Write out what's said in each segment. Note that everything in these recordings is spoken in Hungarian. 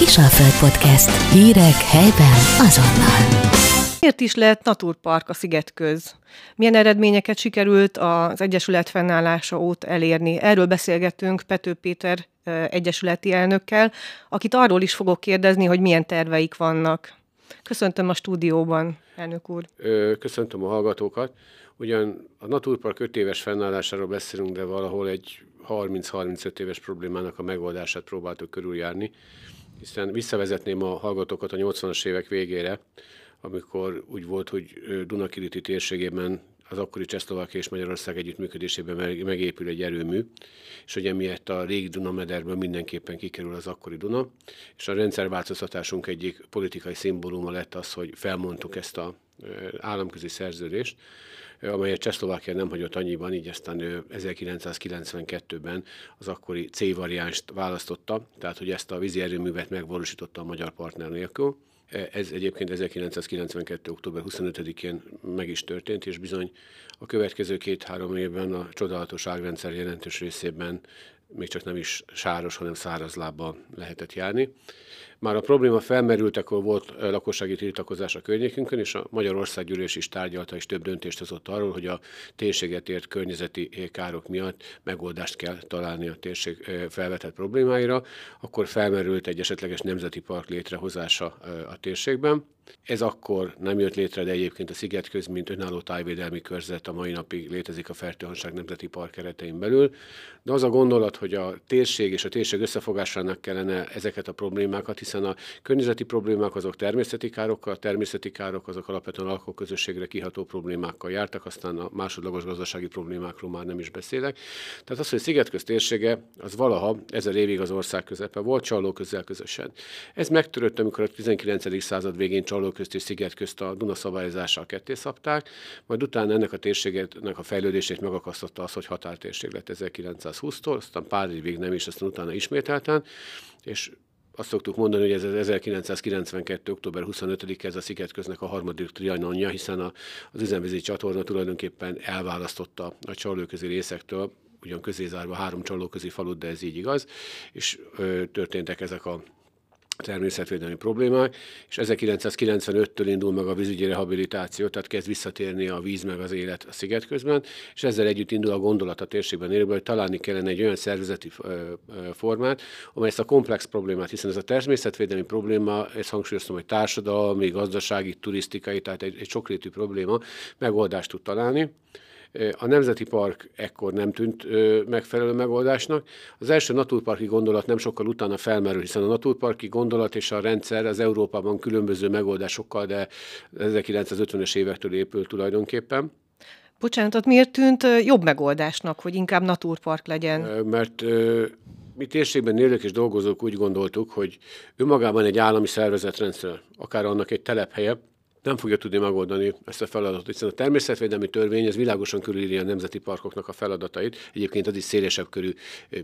Kisalföld Podcast. Hírek helyben azonnal. Miért is lett Naturpark a Szigetköz? Milyen eredményeket sikerült az Egyesület fennállása óta elérni? Erről beszélgetünk Pető Péter egyesületi elnökkel, akit arról is fogok kérdezni, hogy milyen terveik vannak. Köszöntöm a stúdióban, elnök úr. Köszöntöm a hallgatókat. Ugyan a Naturpark 5 éves fennállásáról beszélünk, de valahol egy 30-35 éves problémának a megoldását próbáltuk körüljárni, hiszen visszavezetném a hallgatókat a 80-as évek végére, amikor úgy volt, hogy Dunakiriti térségében az akkori Csehszlovákia és Magyarország együttműködésében megépül egy erőmű, és hogy emiatt a régi Dunamederből mindenképpen kikerül az akkori Duna, és a rendszerváltoztatásunk egyik politikai szimbóluma lett az, hogy felmondtuk ezt a államközi szerződést, amelyet Csehszlovákia nem hagyott annyiban, így aztán ő 1992-ben az akkori C variánst választotta, tehát hogy ezt a vízi erőművet megvalósította a magyar partner nélkül. Ez egyébként 1992. október 25-én meg is történt, és bizony a következő két-három évben a csodálatos ágrendszer jelentős részében még csak nem is sáros, hanem száraz lábbal lehetett járni. Már a probléma felmerült, akkor volt lakossági tiltakozás a környékünkön, és a Magyarországgyűlés is tárgyalta, és több döntést hozott arról, hogy a térséget ért környezeti károk miatt megoldást kell találni a térség felvetett problémáira. Akkor felmerült egy esetleges nemzeti park létrehozása a térségben. Ez akkor nem jött létre, de egyébként a Szigetköz, mint önálló tájvédelmi körzet a mai napig létezik a Fertőhanság Nemzeti Park keretein belül. De az a gondolat, hogy a térség és a térség összefogásának kellene ezeket a problémákat, hiszen a környezeti problémák azok természeti károkkal, a természeti károk azok alapvetően alkoholközösségre kiható problémákkal jártak, aztán a másodlagos gazdasági problémákról már nem is beszélek. Tehát az, hogy Szigetköz térsége, az valaha ezer évig az ország közepe volt, Csalló közel közösen. Ez megtörött, amikor a 19. század végén Csalló közt és Sziget közt a Duna szabályozással ketté szabták, majd utána ennek a térségnek a fejlődését megakasztotta az, hogy határtérség lett 1920-tól, aztán pár évig nem is, aztán utána ismételten, és azt szoktuk mondani, hogy ez az 1992. október 25 ez a Szigetköznek a harmadik trianonja, hiszen a, az üzemvízi csatorna tulajdonképpen elválasztotta a csalóközi részektől, ugyan közézárva három csalóközi falut, de ez így igaz, és ö, történtek ezek a természetvédelmi problémák, és 1995-től indul meg a vízügyi rehabilitáció, tehát kezd visszatérni a víz meg az élet a sziget közben, és ezzel együtt indul a gondolat a térségben élőben, hogy találni kellene egy olyan szervezeti formát, amely ezt a komplex problémát, hiszen ez a természetvédelmi probléma, ezt hangsúlyoztam, hogy társadalmi, gazdasági, turisztikai, tehát egy, egy sokrétű probléma megoldást tud találni. A Nemzeti Park ekkor nem tűnt megfelelő megoldásnak. Az első naturparki gondolat nem sokkal utána felmerül, hiszen a naturparki gondolat és a rendszer az Európában különböző megoldásokkal, de 1950-es évektől épül tulajdonképpen. Bocsánat, miért tűnt jobb megoldásnak, hogy inkább naturpark legyen? Mert mi térségben élők és dolgozók úgy gondoltuk, hogy önmagában egy állami szervezetrendszer, akár annak egy telephelye, nem fogja tudni megoldani ezt a feladatot, hiszen a természetvédelmi törvény ez világosan körülírja a nemzeti parkoknak a feladatait, egyébként az is szélesebb körű,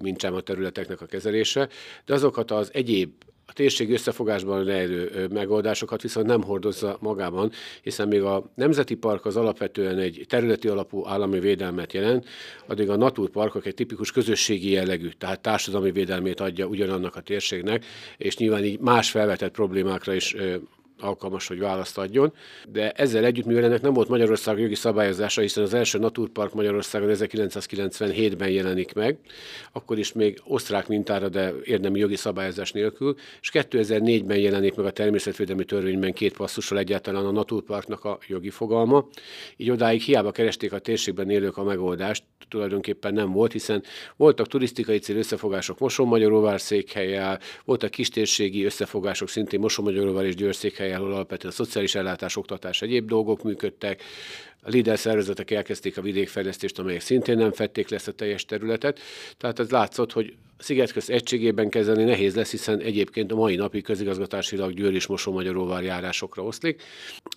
mint sem a területeknek a kezelése, de azokat az egyéb a térség összefogásban lejlő megoldásokat viszont nem hordozza magában, hiszen még a Nemzeti Park az alapvetően egy területi alapú állami védelmet jelent, addig a Naturparkok egy tipikus közösségi jellegű, tehát társadalmi védelmét adja ugyanannak a térségnek, és nyilván így más felvetett problémákra is alkalmas, hogy választ adjon, de ezzel együtt, mivel ennek nem volt Magyarország jogi szabályozása, hiszen az első Naturpark Magyarországon 1997-ben jelenik meg, akkor is még osztrák mintára, de érdemi jogi szabályozás nélkül, és 2004-ben jelenik meg a természetvédelmi törvényben két passzussal egyáltalán a Naturparknak a jogi fogalma. Így odáig hiába keresték a térségben élők a megoldást, tulajdonképpen nem volt, hiszen voltak turisztikai cél összefogások Moson-Magyaróvár székhelyel, voltak kistérségi összefogások szintén Moson-Magyaróvár és Győr székhelyel, ahol alapvetően a szociális ellátás, oktatás, egyéb dolgok működtek. A LIDER szervezetek elkezdték a vidékfejlesztést, amelyek szintén nem fették le ezt a teljes területet. Tehát ez látszott, hogy Szigetköz egységében kezelni nehéz lesz, hiszen egyébként a mai napig közigazgatásilag Győr és Mosó-Magyaróvár járásokra oszlik.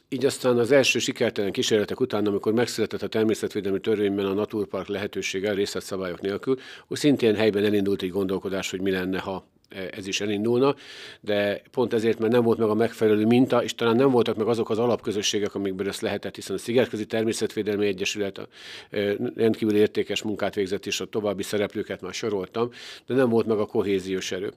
Így aztán az első sikertelen kísérletek után, amikor megszületett a természetvédelmi törvényben a Naturpark lehetősége részletszabályok nélkül, úgy szintén helyben elindult egy gondolkodás, hogy mi lenne, ha ez is elindulna, de pont ezért, mert nem volt meg a megfelelő minta, és talán nem voltak meg azok az alapközösségek, amikből ezt lehetett, hiszen a Szigetközi Természetvédelmi Egyesület a rendkívül értékes munkát végzett, és a további szereplőket már soroltam, de nem volt meg a kohéziós erő.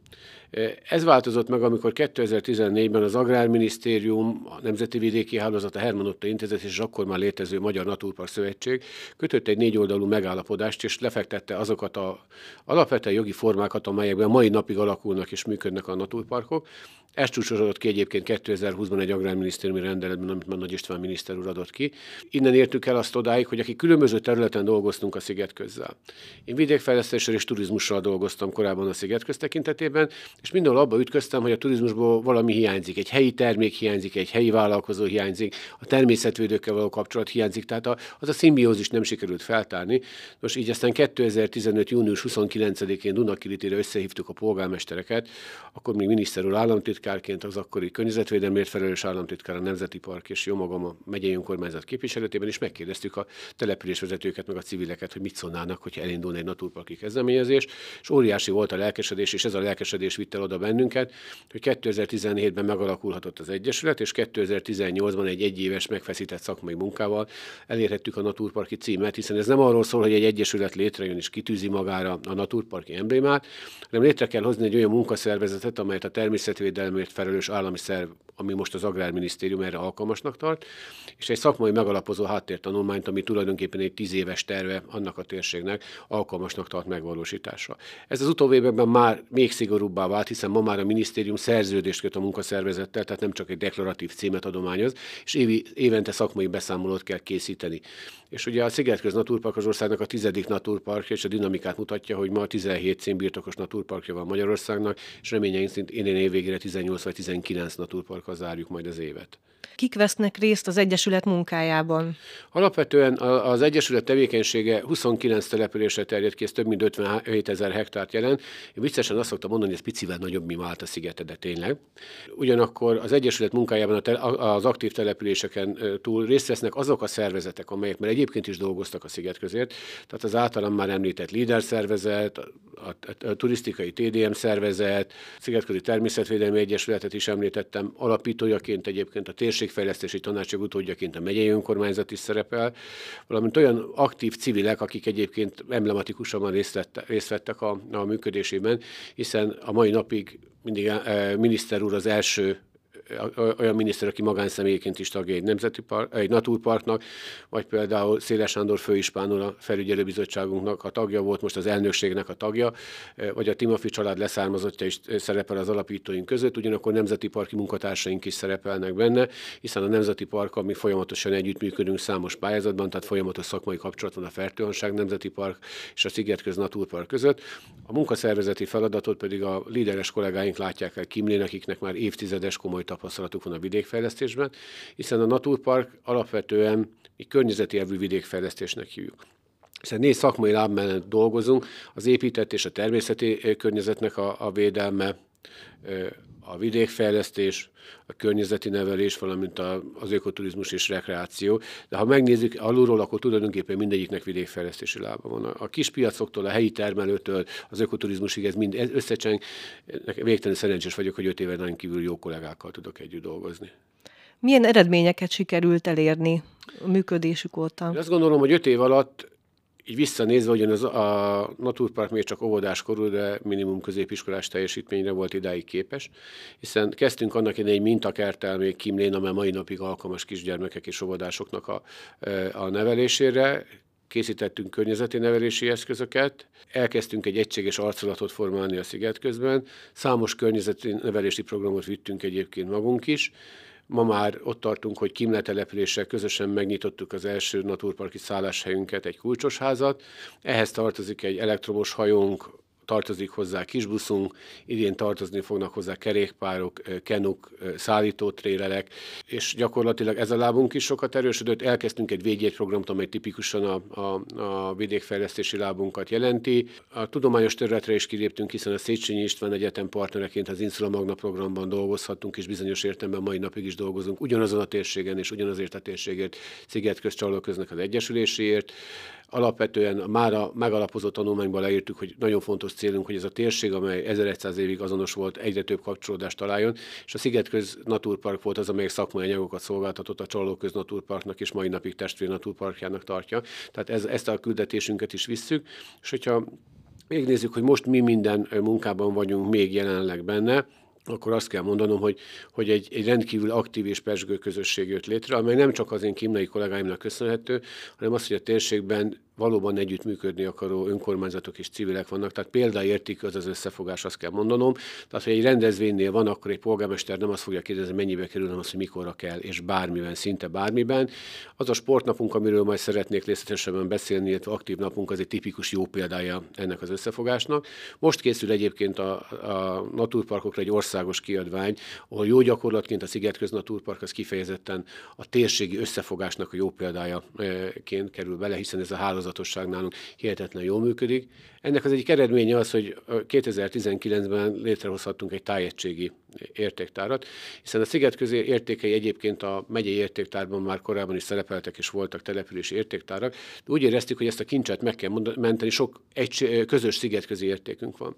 Ez változott meg, amikor 2014-ben az Agrárminisztérium, a Nemzeti Vidéki Hálózat, a Herman Otto Intézet és akkor már létező Magyar Naturpark Szövetség kötött egy négy oldalú megállapodást, és lefektette azokat a alapvetően jogi formákat, amelyekben mai napig alakulnak és működnek a naturparkok. Ez csúcsosodott ki egyébként 2020-ban egy agrárminisztériumi rendeletben, amit már Nagy István miniszter úr adott ki. Innen értük el azt odáig, hogy aki különböző területen dolgoztunk a sziget közzel. Én vidékfejlesztéssel és turizmussal dolgoztam korábban a sziget köz tekintetében, és mindenhol abba ütköztem, hogy a turizmusból valami hiányzik, egy helyi termék hiányzik, egy helyi vállalkozó hiányzik, a természetvédőkkel való kapcsolat hiányzik, tehát az a szimbiózis nem sikerült feltárni. Most így aztán 2015. június 29-én Dunakilitére összehívtuk a polgármestereket, akkor még miniszter úr államtitkárként az akkori környezetvédelmért felelős államtitkár a Nemzeti Park és jó magam a megyei önkormányzat képviseletében, is megkérdeztük a településvezetőket, meg a civileket, hogy mit szólnának, hogyha elindulna egy naturparki kezdeményezés, és óriási volt a lelkesedés, és ez a lelkesedés vitte oda bennünket, hogy 2017-ben megalakulhatott az Egyesület, és 2018-ban egy egyéves megfeszített szakmai munkával elérhettük a naturparki címet, hiszen ez nem arról szól, hogy egy egyesület létrejön és kitűzi magára a naturparki emblémát, hanem létre kell hozni egy olyan munkaszervezetet, amelyet a természetvédelmért felelős állami szerv, ami most az Agrárminisztérium erre alkalmasnak tart, és egy szakmai megalapozó háttértanulmányt, ami tulajdonképpen egy tíz éves terve annak a térségnek alkalmasnak tart megvalósításra. Ez az utóbbi már még szigorúbbá vált, hiszen ma már a minisztérium szerződést köt a munkaszervezettel, tehát nem csak egy deklaratív címet adományoz, és évi, évente szakmai beszámolót kell készíteni. És ugye a Szigetköz Naturpark az országnak a tizedik naturpark, és a dinamikát mutatja, hogy ma 17 címbirtokos naturparkja van Magyarországnak, és reményeink szerint én év végére 18 vagy 19 naturparkkal zárjuk majd az évet. Kik vesznek részt az Egyesület munkájában? Alapvetően az Egyesület tevékenysége 29 településre terjed ki, ez több mint 57 ezer hektárt jelent. Én viccesen azt szoktam mondani, hogy ez picivel nagyobb, mi Málta szigete, de tényleg. Ugyanakkor az Egyesület munkájában az aktív településeken túl részt vesznek azok a szervezetek, amelyek már egyébként is dolgoztak a sziget közért, tehát az általam már említett líder szervezet, a, a, a turisztikai TDM szervezet, Szigetközi Természetvédelmi Egyesületet is említettem, alapítójaként egyébként a térség Fejlesztési Tanácsok utódjaként a megyei önkormányzat is szerepel, valamint olyan aktív civilek, akik egyébként emblematikusan részt, vette, részt vettek a, a működésében, hiszen a mai napig mindig eh, miniszter úr az első olyan miniszter, aki magánszemélyként is tagja egy, nemzeti park, egy naturparknak, vagy például Széles Sándor főispánul a felügyelőbizottságunknak a tagja volt, most az elnökségnek a tagja, vagy a Timofi család leszármazottja is szerepel az alapítóink között, ugyanakkor nemzeti parki munkatársaink is szerepelnek benne, hiszen a Nemzeti Park, ami folyamatosan együttműködünk számos pályázatban, tehát folyamatos szakmai kapcsolat van a Fertőanság Nemzeti Park és a Szigetköz Naturpark között. A munkaszervezeti feladatot pedig a líderes kollégáink látják el Kimlén, akiknek már évtizedes komoly tapasztalatuk van a vidékfejlesztésben, hiszen a Naturpark alapvetően egy környezeti elvű vidékfejlesztésnek hívjuk. Hiszen négy szakmai láb mellett dolgozunk, az épített és a természeti környezetnek a, a védelme, a vidékfejlesztés, a környezeti nevelés, valamint a, az ökoturizmus és rekreáció. De ha megnézzük alulról, akkor tulajdonképpen mindegyiknek vidékfejlesztési lába van. A kis piacoktól, a helyi termelőtől, az ökoturizmusig ez mind összecseng. Végtelen szerencsés vagyok, hogy öt éven kívül jó kollégákkal tudok együtt dolgozni. Milyen eredményeket sikerült elérni a működésük óta? Én azt gondolom, hogy öt év alatt így visszanézve, hogy az a Naturpark még csak óvodáskorú, de minimum középiskolás teljesítményre volt idáig képes, hiszen kezdtünk annak idején egy mintakertel még Kimlén, amely mai napig alkalmas kisgyermekek és óvodásoknak a, a nevelésére, készítettünk környezeti nevelési eszközöket, elkezdtünk egy egységes arcolatot formálni a sziget közben, számos környezeti nevelési programot vittünk egyébként magunk is, Ma már ott tartunk, hogy Kimle településsel közösen megnyitottuk az első naturparki szálláshelyünket, egy kulcsos házat. Ehhez tartozik egy elektromos hajónk, tartozik hozzá kisbuszunk, idén tartozni fognak hozzá kerékpárok, kenuk, szállítótrélelek, és gyakorlatilag ez a lábunk is sokat erősödött. Elkezdtünk egy védjegyprogramot, amely tipikusan a, a, a vidékfejlesztési lábunkat jelenti. A tudományos területre is kiléptünk, hiszen a Széchenyi István Egyetem partnereként az Insula Magna programban dolgozhattunk, és bizonyos értelemben mai napig is dolgozunk ugyanazon a térségen és ugyanazért a térségért Szigetköz Csalóköznek az Egyesüléséért alapvetően már a megalapozott tanulmányban leírtuk, hogy nagyon fontos célunk, hogy ez a térség, amely 1100 évig azonos volt, egyre több kapcsolódást találjon, és a Szigetköz Naturpark volt az, amelyik szakmai anyagokat szolgáltatott a Csalóköz Naturparknak, és mai napig testvér Naturparkjának tartja. Tehát ez, ezt a küldetésünket is visszük, és hogyha megnézzük, hogy most mi minden munkában vagyunk még jelenleg benne, akkor azt kell mondanom, hogy, hogy egy, egy rendkívül aktív és pesgő közösség jött létre, amely nem csak az én kimnai kollégáimnak köszönhető, hanem az, hogy a térségben valóban együttműködni akaró önkormányzatok és civilek vannak, tehát példaértékű az az összefogás, azt kell mondanom. Tehát, hogy egy rendezvénynél van, akkor egy polgármester nem azt fogja kérdezni, mennyibe kerül, hanem azt, hogy mikorra kell, és bármiben, szinte bármiben. Az a sportnapunk, amiről majd szeretnék részletesebben beszélni, illetve aktív napunk, az egy tipikus jó példája ennek az összefogásnak. Most készül egyébként a, a naturparkokra egy országos kiadvány, ahol jó gyakorlatként a Szigetköz Naturpark az kifejezetten a térségi összefogásnak a jó példájaként kerül bele, hiszen ez a hálózat hálózatosság nálunk hihetetlen jól működik. Ennek az egyik eredménye az, hogy 2019-ben létrehozhattunk egy tájegységi értéktárat, hiszen a szigetközi értékei egyébként a megyei értéktárban már korábban is szerepeltek és voltak települési értéktárak, de úgy éreztük, hogy ezt a kincset meg kell menteni, sok egy közös szigetközi értékünk van.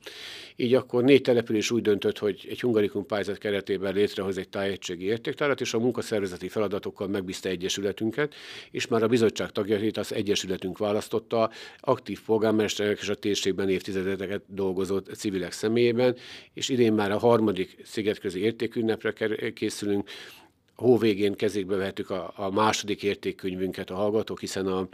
Így akkor négy település úgy döntött, hogy egy hungarikum pályázat keretében létrehoz egy tájegységi értéktárat, és a munkaszervezeti feladatokkal megbízta egyesületünket, és már a bizottság tagjait az egyesületünk választotta, aktív polgármesterek és a térségben évtizedeket dolgozó civilek személyében, és idén már a harmadik szigetközi értékünnepre készülünk, hó végén kezékbe vettük a, a második értékkönyvünket a hallgatók, hiszen a,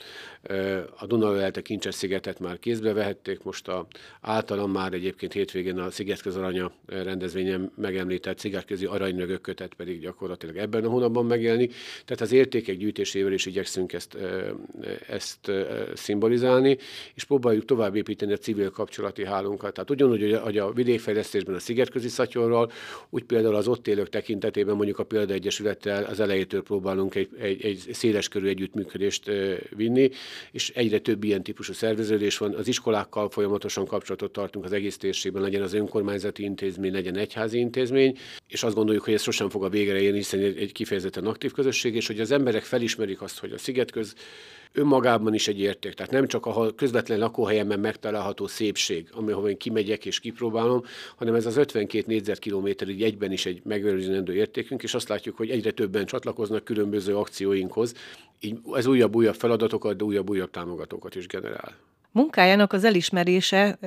a Dunaölelte Kincses szigetet már kézbe vehették, most a, általam már egyébként hétvégén a Szigetköz Aranya rendezvényen megemlített Szigetközi Aranynögök kötet pedig gyakorlatilag ebben a hónapban megjelenik. Tehát az értékek gyűjtésével is igyekszünk ezt, ezt szimbolizálni, és próbáljuk tovább építeni a civil kapcsolati hálunkat. Tehát ugyanúgy, hogy a vidékfejlesztésben a Szigetközi Szatyorral, úgy például az ott élők tekintetében mondjuk a Példa Egyesület területtel az elejétől próbálunk egy, egy, egy széles körű együttműködést vinni, és egyre több ilyen típusú szerveződés van. Az iskolákkal folyamatosan kapcsolatot tartunk az egész térségben, legyen az önkormányzati intézmény, legyen egyházi intézmény, és azt gondoljuk, hogy ez sosem fog a végre érni, hiszen egy kifejezetten aktív közösség, és hogy az emberek felismerik azt, hogy a szigetköz önmagában is egy érték. Tehát nem csak a közvetlen lakóhelyemben megtalálható szépség, amihova én kimegyek és kipróbálom, hanem ez az 52 négyzetkilométer így egyben is egy megőrzendő értékünk, és azt látjuk, hogy egyre többen csatlakoznak különböző akcióinkhoz. Így ez újabb-újabb feladatokat, de újabb-újabb támogatókat is generál. Munkájának az elismerése,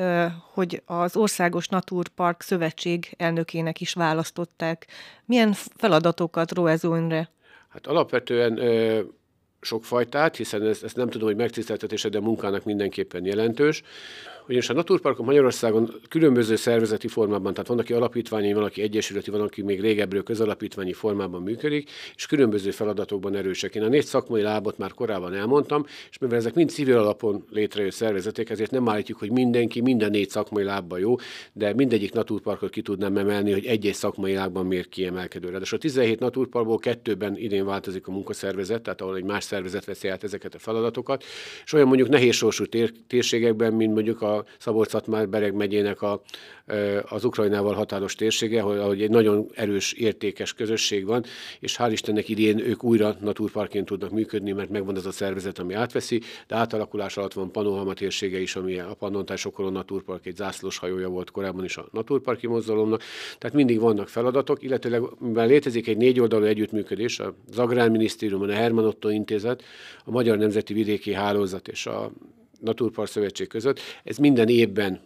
hogy az Országos Naturpark Szövetség elnökének is választották. Milyen feladatokat ró ez Hát alapvetően sok fajtát, hiszen ezt, ezt nem tudom, hogy megtiszteltetése, de munkának mindenképpen jelentős ugyanis a Naturparkok Magyarországon különböző szervezeti formában, tehát van, aki alapítványi, van, aki egyesületi, van, aki még régebbről közalapítványi formában működik, és különböző feladatokban erősek. Én a négy szakmai lábot már korábban elmondtam, és mivel ezek mind civil alapon létrejött szervezetek, ezért nem állítjuk, hogy mindenki minden négy szakmai lábban jó, de mindegyik naturparkot ki tudnám emelni, hogy egy-egy szakmai lábban miért kiemelkedő. És a 17 naturparkból kettőben idén változik a munkaszervezet, tehát ahol egy más szervezet veszi át ezeket a feladatokat, és olyan mondjuk nehéz sorsú tér- térségekben, mint mondjuk a Szabolcs-Szatmár-Bereg megyének a, az Ukrajnával határos térsége, ahol egy nagyon erős, értékes közösség van, és hál' Istennek idén ők újra naturparkként tudnak működni, mert megvan az a szervezet, ami átveszi, de átalakulás alatt van Panohama térsége is, ami a Pannontás Okoron Naturpark egy zászlós hajója volt korábban is a Naturparki mozgalomnak. Tehát mindig vannak feladatok, illetőleg mivel létezik egy négy oldalú együttműködés, az Agrárminisztérium, a Herman Otto Intézet, a Magyar Nemzeti Vidéki Hálózat és a Naturpark Szövetség között. Ez minden évben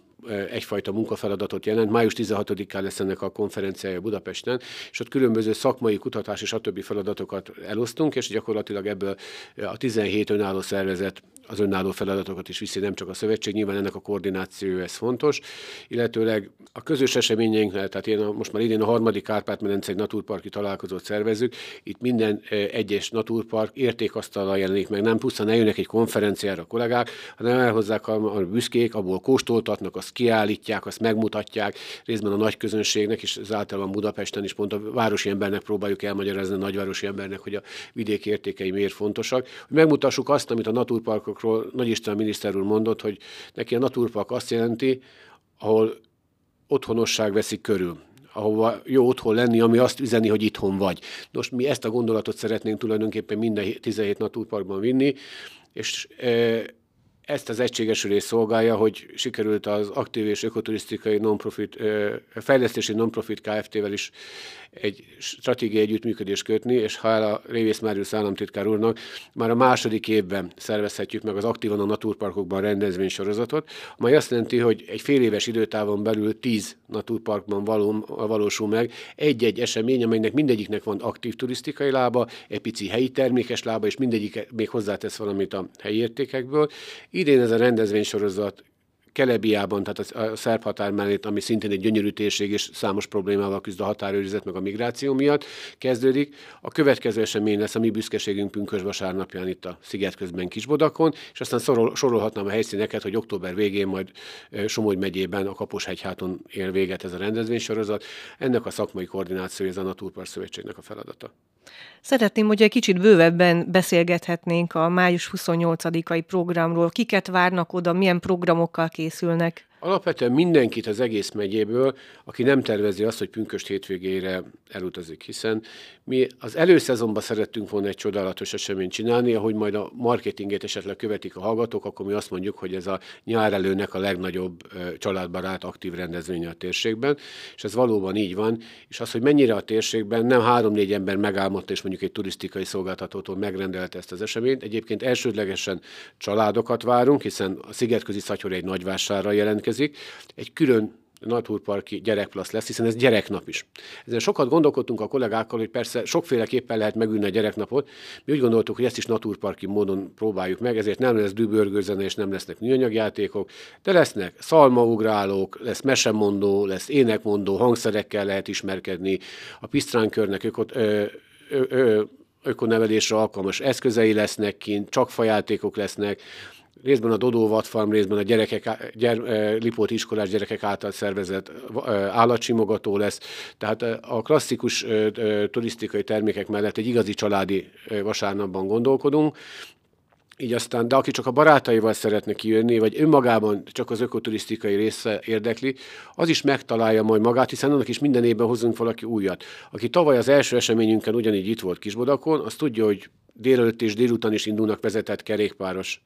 egyfajta munkafeladatot jelent. Május 16-án lesz ennek a konferenciája Budapesten, és ott különböző szakmai kutatás és a többi feladatokat elosztunk, és gyakorlatilag ebből a 17 önálló szervezet az önálló feladatokat is viszi, nem csak a szövetség, nyilván ennek a koordináció ez fontos, illetőleg a közös eseményeinknél, tehát én a, most már idén a harmadik Kárpát-medence egy naturparki találkozót szervezünk, itt minden egyes naturpark értékasztallal jelenik meg, nem pusztán eljönnek egy konferenciára a kollégák, hanem elhozzák a, a büszkék, abból kóstoltatnak, azt kiállítják, azt megmutatják, részben a nagy közönségnek, és az általában Budapesten is pont a városi embernek próbáljuk elmagyarázni a nagyvárosi embernek, hogy a vidéki értékei miért fontosak. Hogy megmutassuk azt, amit a naturparkok naturparkokról Nagy István miniszter úr mondott, hogy neki a naturpark azt jelenti, ahol otthonosság veszik körül ahova jó otthon lenni, ami azt üzeni, hogy itthon vagy. Nos, mi ezt a gondolatot szeretnénk tulajdonképpen minden 17 naturparkban vinni, és e, ezt az egységesülés szolgálja, hogy sikerült az aktív és ökoturisztikai non-profit, fejlesztési non-profit Kft-vel is egy stratégiai együttműködést kötni, és hála Révész Máriusz államtitkár úrnak már a második évben szervezhetjük meg az aktívan a naturparkokban rendezvénysorozatot, amely azt jelenti, hogy egy fél éves időtávon belül tíz naturparkban való, valósul meg egy-egy esemény, amelynek mindegyiknek van aktív turisztikai lába, egy pici helyi termékes lába, és mindegyik még hozzátesz valamit a helyi értékekből. Idén ez a rendezvénysorozat Kelebiában, tehát a szerb határ mellett, ami szintén egy gyönyörű térség, és számos problémával küzd a határőrizet meg a migráció miatt, kezdődik. A következő esemény lesz a mi büszkeségünk pünkös vasárnapján itt a sziget közben Kisbodakon, és aztán sorol, sorolhatnám a helyszíneket, hogy október végén majd Somogy megyében a Kaposhegyháton ér véget ez a rendezvénysorozat. Ennek a szakmai koordinációja ez a Naturpark Szövetségnek a feladata. Szeretném, hogy egy kicsit bővebben beszélgethetnénk a május 28-ai programról. Kiket várnak oda, milyen programokkal készülnek? készülnek. Alapvetően mindenkit az egész megyéből, aki nem tervezi azt, hogy pünköst hétvégére elutazik, hiszen mi az előszezonban szerettünk volna egy csodálatos eseményt csinálni, ahogy majd a marketinget esetleg követik a hallgatók, akkor mi azt mondjuk, hogy ez a nyár előnek a legnagyobb családbarát aktív rendezvénye a térségben, és ez valóban így van, és az, hogy mennyire a térségben nem három-négy ember megálmodta, és mondjuk egy turisztikai szolgáltatótól megrendelte ezt az eseményt. Egyébként elsődlegesen családokat várunk, hiszen a Szigetközi Szatyor egy nagyvásárra jelentkezik, egy külön naturparki gyerekplasz lesz, hiszen ez gyereknap is. Ezen sokat gondolkodtunk a kollégákkal, hogy persze sokféleképpen lehet megülni a gyereknapot. Mi úgy gondoltuk, hogy ezt is naturparki módon próbáljuk meg, ezért nem lesz dübörgőzene és nem lesznek műanyagjátékok, de lesznek szalmaugrálók, lesz mesemondó, lesz énekmondó, hangszerekkel lehet ismerkedni, a pisztránkörnek ökot, ö, ö, ö, ökonevelésre alkalmas eszközei lesznek kint, csak fajátékok lesznek, részben a Dodó Vatfarm, részben a gyerekek, gyere, eh, Lipót iskolás gyerekek által szervezett állatsimogató lesz. Tehát eh, a klasszikus turisztikai termékek mellett egy igazi családi vasárnapban gondolkodunk, így aztán, de aki csak a barátaival szeretne kijönni, vagy önmagában csak az ökoturisztikai része érdekli, az is megtalálja majd magát, hiszen annak is minden évben hozunk valaki újat. Aki tavaly az első eseményünkön ugyanígy itt volt Kisbodakon, az tudja, hogy délelőtt és délután is indulnak vezetett kerékpáros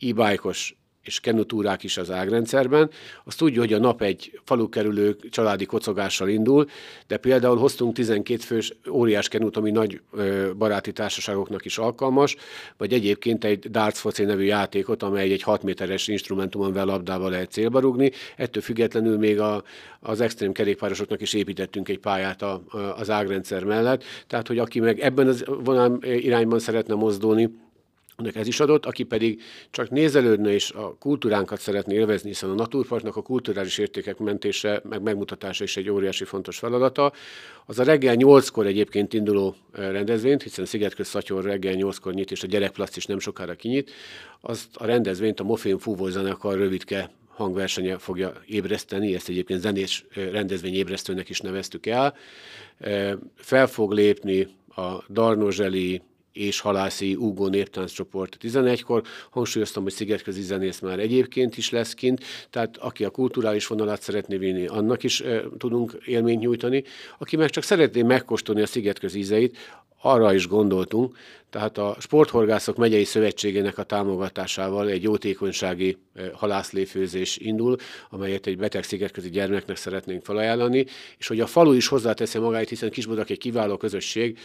e-bike-os és kenutúrák is az ágrendszerben. Azt tudja, hogy a nap egy falu kerülő családi kocogással indul, de például hoztunk 12 fős óriás kenut, ami nagy ö, baráti társaságoknak is alkalmas, vagy egyébként egy darts foci nevű játékot, amely egy 6 méteres instrumentumon vel labdával lehet célba rugni. Ettől függetlenül még a, az extrém kerékpárosoknak is építettünk egy pályát a, a, az ágrendszer mellett. Tehát, hogy aki meg ebben az vonal irányban szeretne mozdulni, annak ez is adott, aki pedig csak nézelődne és a kultúránkat szeretné élvezni, hiszen a naturparknak a kulturális értékek mentése, meg megmutatása is egy óriási fontos feladata. Az a reggel 8-kor egyébként induló rendezvényt, hiszen Szigetköz Szatyor reggel 8-kor nyit, és a gyerekplaszt is nem sokára kinyit, azt a rendezvényt a Mofén Fúvózenekar rövidke hangversenye fogja ébreszteni, ezt egyébként zenés rendezvény ébresztőnek is neveztük el. Fel fog lépni a Darnozseli és halászi Ugó néptánccsoport 11-kor. Hangsúlyoztam, hogy szigetközi zenész már egyébként is lesz kint, tehát aki a kulturális vonalat szeretné vinni, annak is e, tudunk élményt nyújtani. Aki meg csak szeretné megkóstolni a szigetközi ízeit, arra is gondoltunk, tehát a Sporthorgászok megyei szövetségének a támogatásával egy jótékonysági halászléfőzés indul, amelyet egy beteg szigetközi gyermeknek szeretnénk felajánlani, és hogy a falu is hozzáteszi magáit, hiszen Kisbodak egy kiváló közösség,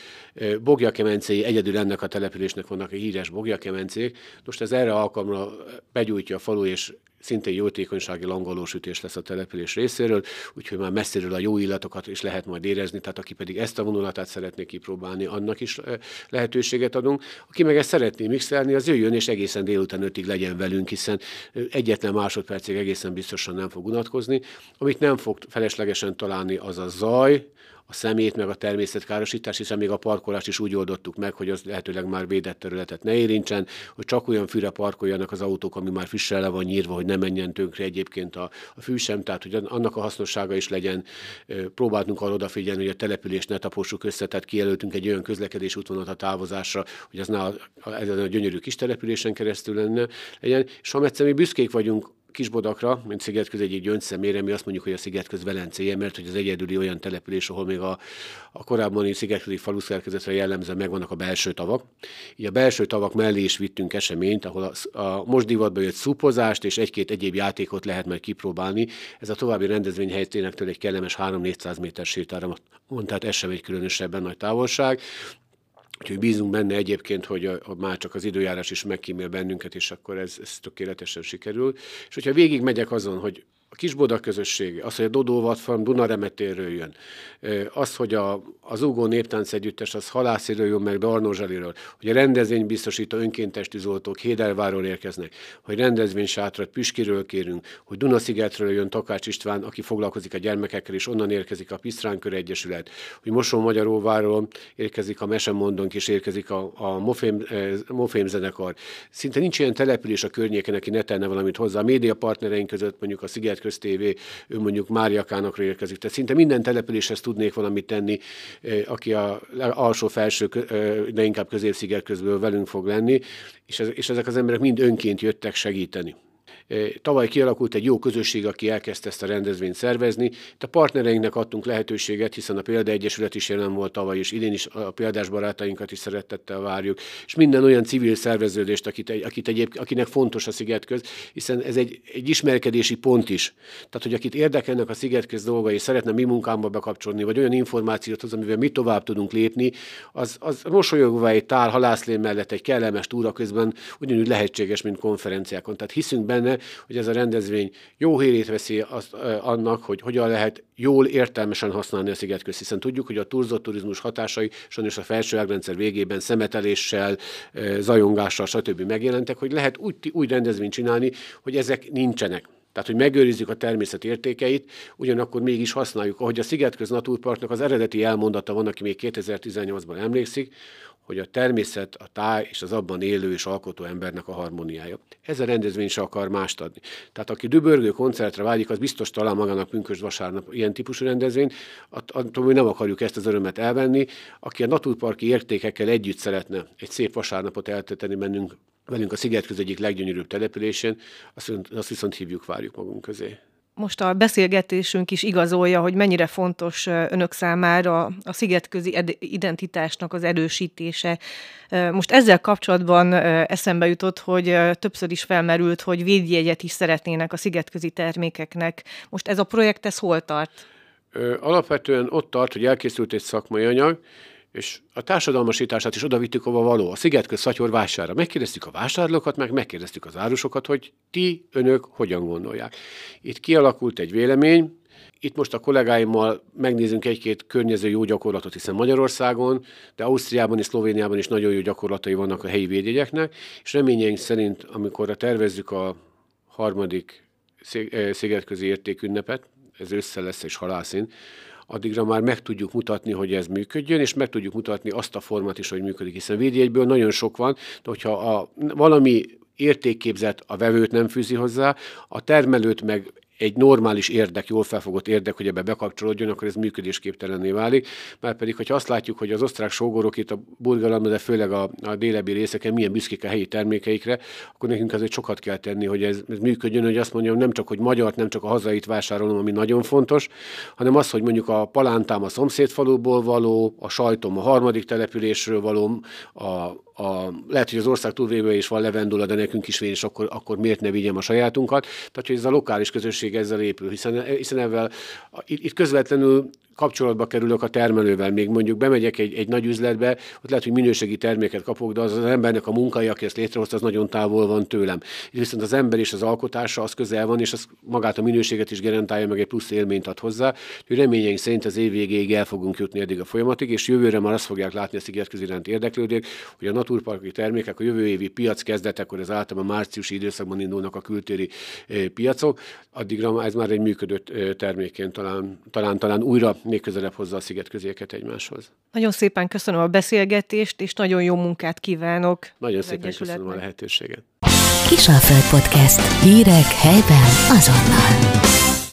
Bogjakemencéi egyedül ennek a településnek vannak a híres Bogjakemencék, most ez erre alkalomra begyújtja a falu, és szintén jótékonysági langolósütés lesz a település részéről, úgyhogy már messziről a jó illatokat is lehet majd érezni, tehát aki pedig ezt a vonulatát szeretné kipróbálni, annak is lehetőséget adunk. Aki meg ezt szeretné mixelni, az jöjjön és egészen délután ötig legyen velünk, hiszen egyetlen másodpercig egészen biztosan nem fog unatkozni. Amit nem fog feleslegesen találni, az a zaj, a szemét, meg a természetkárosítás, hiszen még a parkolást is úgy oldottuk meg, hogy az lehetőleg már védett területet ne érintsen, hogy csak olyan fűre parkoljanak az autók, ami már frissel le van nyírva, hogy ne menjen tönkre egyébként a, a fű sem, tehát hogy annak a hasznossága is legyen. Próbáltunk arra odafigyelni, hogy a települést ne tapossuk össze, tehát kijelöltünk egy olyan közlekedés útvonalat a távozásra, hogy az ne a, a, ezen a gyönyörű kis településen keresztül lenne, legyen. És ha egyszer mi büszkék vagyunk Kisbodakra, mint Szigetköz egyik gyöngyszemére, mi azt mondjuk, hogy a Szigetköz Velencéje, mert hogy az egyedüli olyan település, ahol még a, a korábbi Szigetközi faluszerkezetre jellemzően megvannak a belső tavak. Így a belső tavak mellé is vittünk eseményt, ahol a, a most divatba jött szupozást és egy-két egyéb játékot lehet majd kipróbálni. Ez a további rendezvény tényleg egy kellemes 3-400 méter sétára van, tehát ez sem egy különösebben nagy távolság. Úgyhogy bízunk benne egyébként, hogy a, a már csak az időjárás is megkímél bennünket, és akkor ez, ez tökéletesen sikerül. És hogyha végig megyek azon, hogy a Kisboda közösség, az, hogy a Dodó Vatfarm Dunaremetéről jön, az, hogy a, az Ugó Néptánc Együttes az Halásziről jön meg Darnózsaliről, hogy a rendezvény biztosító önkéntes tűzoltók Hédelváról érkeznek, hogy rendezvény sátrat Püskiről kérünk, hogy Dunaszigetről jön Takács István, aki foglalkozik a gyermekekkel, és onnan érkezik a Pisztránkör Egyesület, hogy Mosó Magyaróváról érkezik a Mesemondonk, és érkezik a, a Mofém, Mofém zenekar. Szinte nincs ilyen település a környéken, aki ne tenne valamit hozzá. A média partnereink között mondjuk a Sziget köztévé, mondjuk Máriakánakra érkezik. Tehát szinte minden településhez tudnék valamit tenni, eh, aki a alsó-felső, eh, de inkább középsziget közből velünk fog lenni, és, ez, és ezek az emberek mind önként jöttek segíteni. Tavaly kialakult egy jó közösség, aki elkezdte ezt a rendezvényt szervezni. Itt a partnereinknek adtunk lehetőséget, hiszen a Példa Egyesület is jelen volt tavaly, és idén is a példás barátainkat is szeretettel várjuk, és minden olyan civil szerveződést, akit, akit egyéb, akinek fontos a szigetköz, hiszen ez egy, egy ismerkedési pont is. Tehát, hogy akit érdekelnek a szigetköz dolgai, és szeretne mi munkámba bekapcsolni, vagy olyan információt hoz, amivel mi tovább tudunk lépni, az, az mosolyogva egy tál halászlén mellett egy kellemes túra közben ugyanúgy lehetséges, mint konferenciákon. Tehát hiszünk benne, hogy ez a rendezvény jó hírét veszi azt, annak, hogy hogyan lehet jól értelmesen használni a szigetközt, hiszen tudjuk, hogy a turzott turizmus hatásai sajnos a felső ágrendszer végében szemeteléssel, zajongással, stb. megjelentek, hogy lehet úgy, úgy rendezvényt csinálni, hogy ezek nincsenek. Tehát, hogy megőrizzük a természet értékeit, ugyanakkor mégis használjuk. Ahogy a Szigetköz Naturparknak az eredeti elmondata van, aki még 2018-ban emlékszik, hogy a természet, a táj és az abban élő és alkotó embernek a harmóniája. Ez a rendezvény se akar mást adni. Tehát aki dübörgő koncertre vágyik, az biztos talál magának pünkös vasárnap ilyen típusú rendezvény, attól mi nem akarjuk ezt az örömet elvenni. Aki a naturparki értékekkel együtt szeretne egy szép vasárnapot elteteni bennünk, velünk a Szigetköz egyik leggyönyörűbb településén, azt, azt viszont hívjuk, várjuk magunk közé most a beszélgetésünk is igazolja, hogy mennyire fontos önök számára a szigetközi identitásnak az erősítése. Most ezzel kapcsolatban eszembe jutott, hogy többször is felmerült, hogy védjegyet is szeretnének a szigetközi termékeknek. Most ez a projekt, ez hol tart? Alapvetően ott tart, hogy elkészült egy szakmai anyag, és a társadalmasítását is oda vittük, való, a Szigetköz Szatyor vására. Megkérdeztük a vásárlókat, meg megkérdeztük az árusokat, hogy ti, önök hogyan gondolják. Itt kialakult egy vélemény, itt most a kollégáimmal megnézünk egy-két környező jó gyakorlatot, hiszen Magyarországon, de Ausztriában és Szlovéniában is nagyon jó gyakorlatai vannak a helyi védjegyeknek, és reményeink szerint, amikor tervezzük a harmadik eh, szigetközi értékünnepet, ez össze lesz és halászin, addigra már meg tudjuk mutatni, hogy ez működjön, és meg tudjuk mutatni azt a formát is, hogy működik, hiszen védjegyből nagyon sok van, de hogyha a, valami értékképzet a vevőt nem fűzi hozzá, a termelőt meg egy normális érdek, jól felfogott érdek, hogy ebbe bekapcsolódjon, akkor ez működésképtelenné válik. Már pedig, hogyha azt látjuk, hogy az osztrák sógorok itt a burgalomban, de főleg a, a délebbi részeken milyen büszkék a helyi termékeikre, akkor nekünk azért sokat kell tenni, hogy ez, ez működjön, hogy azt mondjam, nem csak, hogy magyart, nem csak a hazait vásárolom, ami nagyon fontos, hanem az, hogy mondjuk a palántám a szomszédfaluból való, a sajtom a harmadik településről való, a, a, lehet, hogy az ország túlvéve is van levendula, de nekünk is vén, és akkor, akkor miért ne vigyem a sajátunkat. Tehát, hogy ez a lokális közösség ezzel épül, hiszen, hiszen ezzel itt, itt közvetlenül kapcsolatba kerülök a termelővel, még mondjuk bemegyek egy, egy nagy üzletbe, ott lehet, hogy minőségi terméket kapok, de az, az embernek a munkája, aki ezt létrehozta, az nagyon távol van tőlem. Viszont az ember és az alkotása az közel van, és az magát a minőséget is garantálja, meg egy plusz élményt ad hozzá. Úgyhogy reményeink szerint az év végéig el fogunk jutni eddig a folyamatig, és jövőre már azt fogják látni a szigetközi iránt érdeklődők, hogy a naturparki termékek a jövő évi piac kezdetekor, az általában márciusi időszakban indulnak a kültéri eh, piacok, addigra ez már egy működő eh, termékként talán, talán, talán újra még közelebb hozza a szigetközéket egymáshoz. Nagyon szépen köszönöm a beszélgetést, és nagyon jó munkát kívánok. Nagyon szépen köszönöm a lehetőséget. Kisalföld Podcast. Hírek helyben azonnal.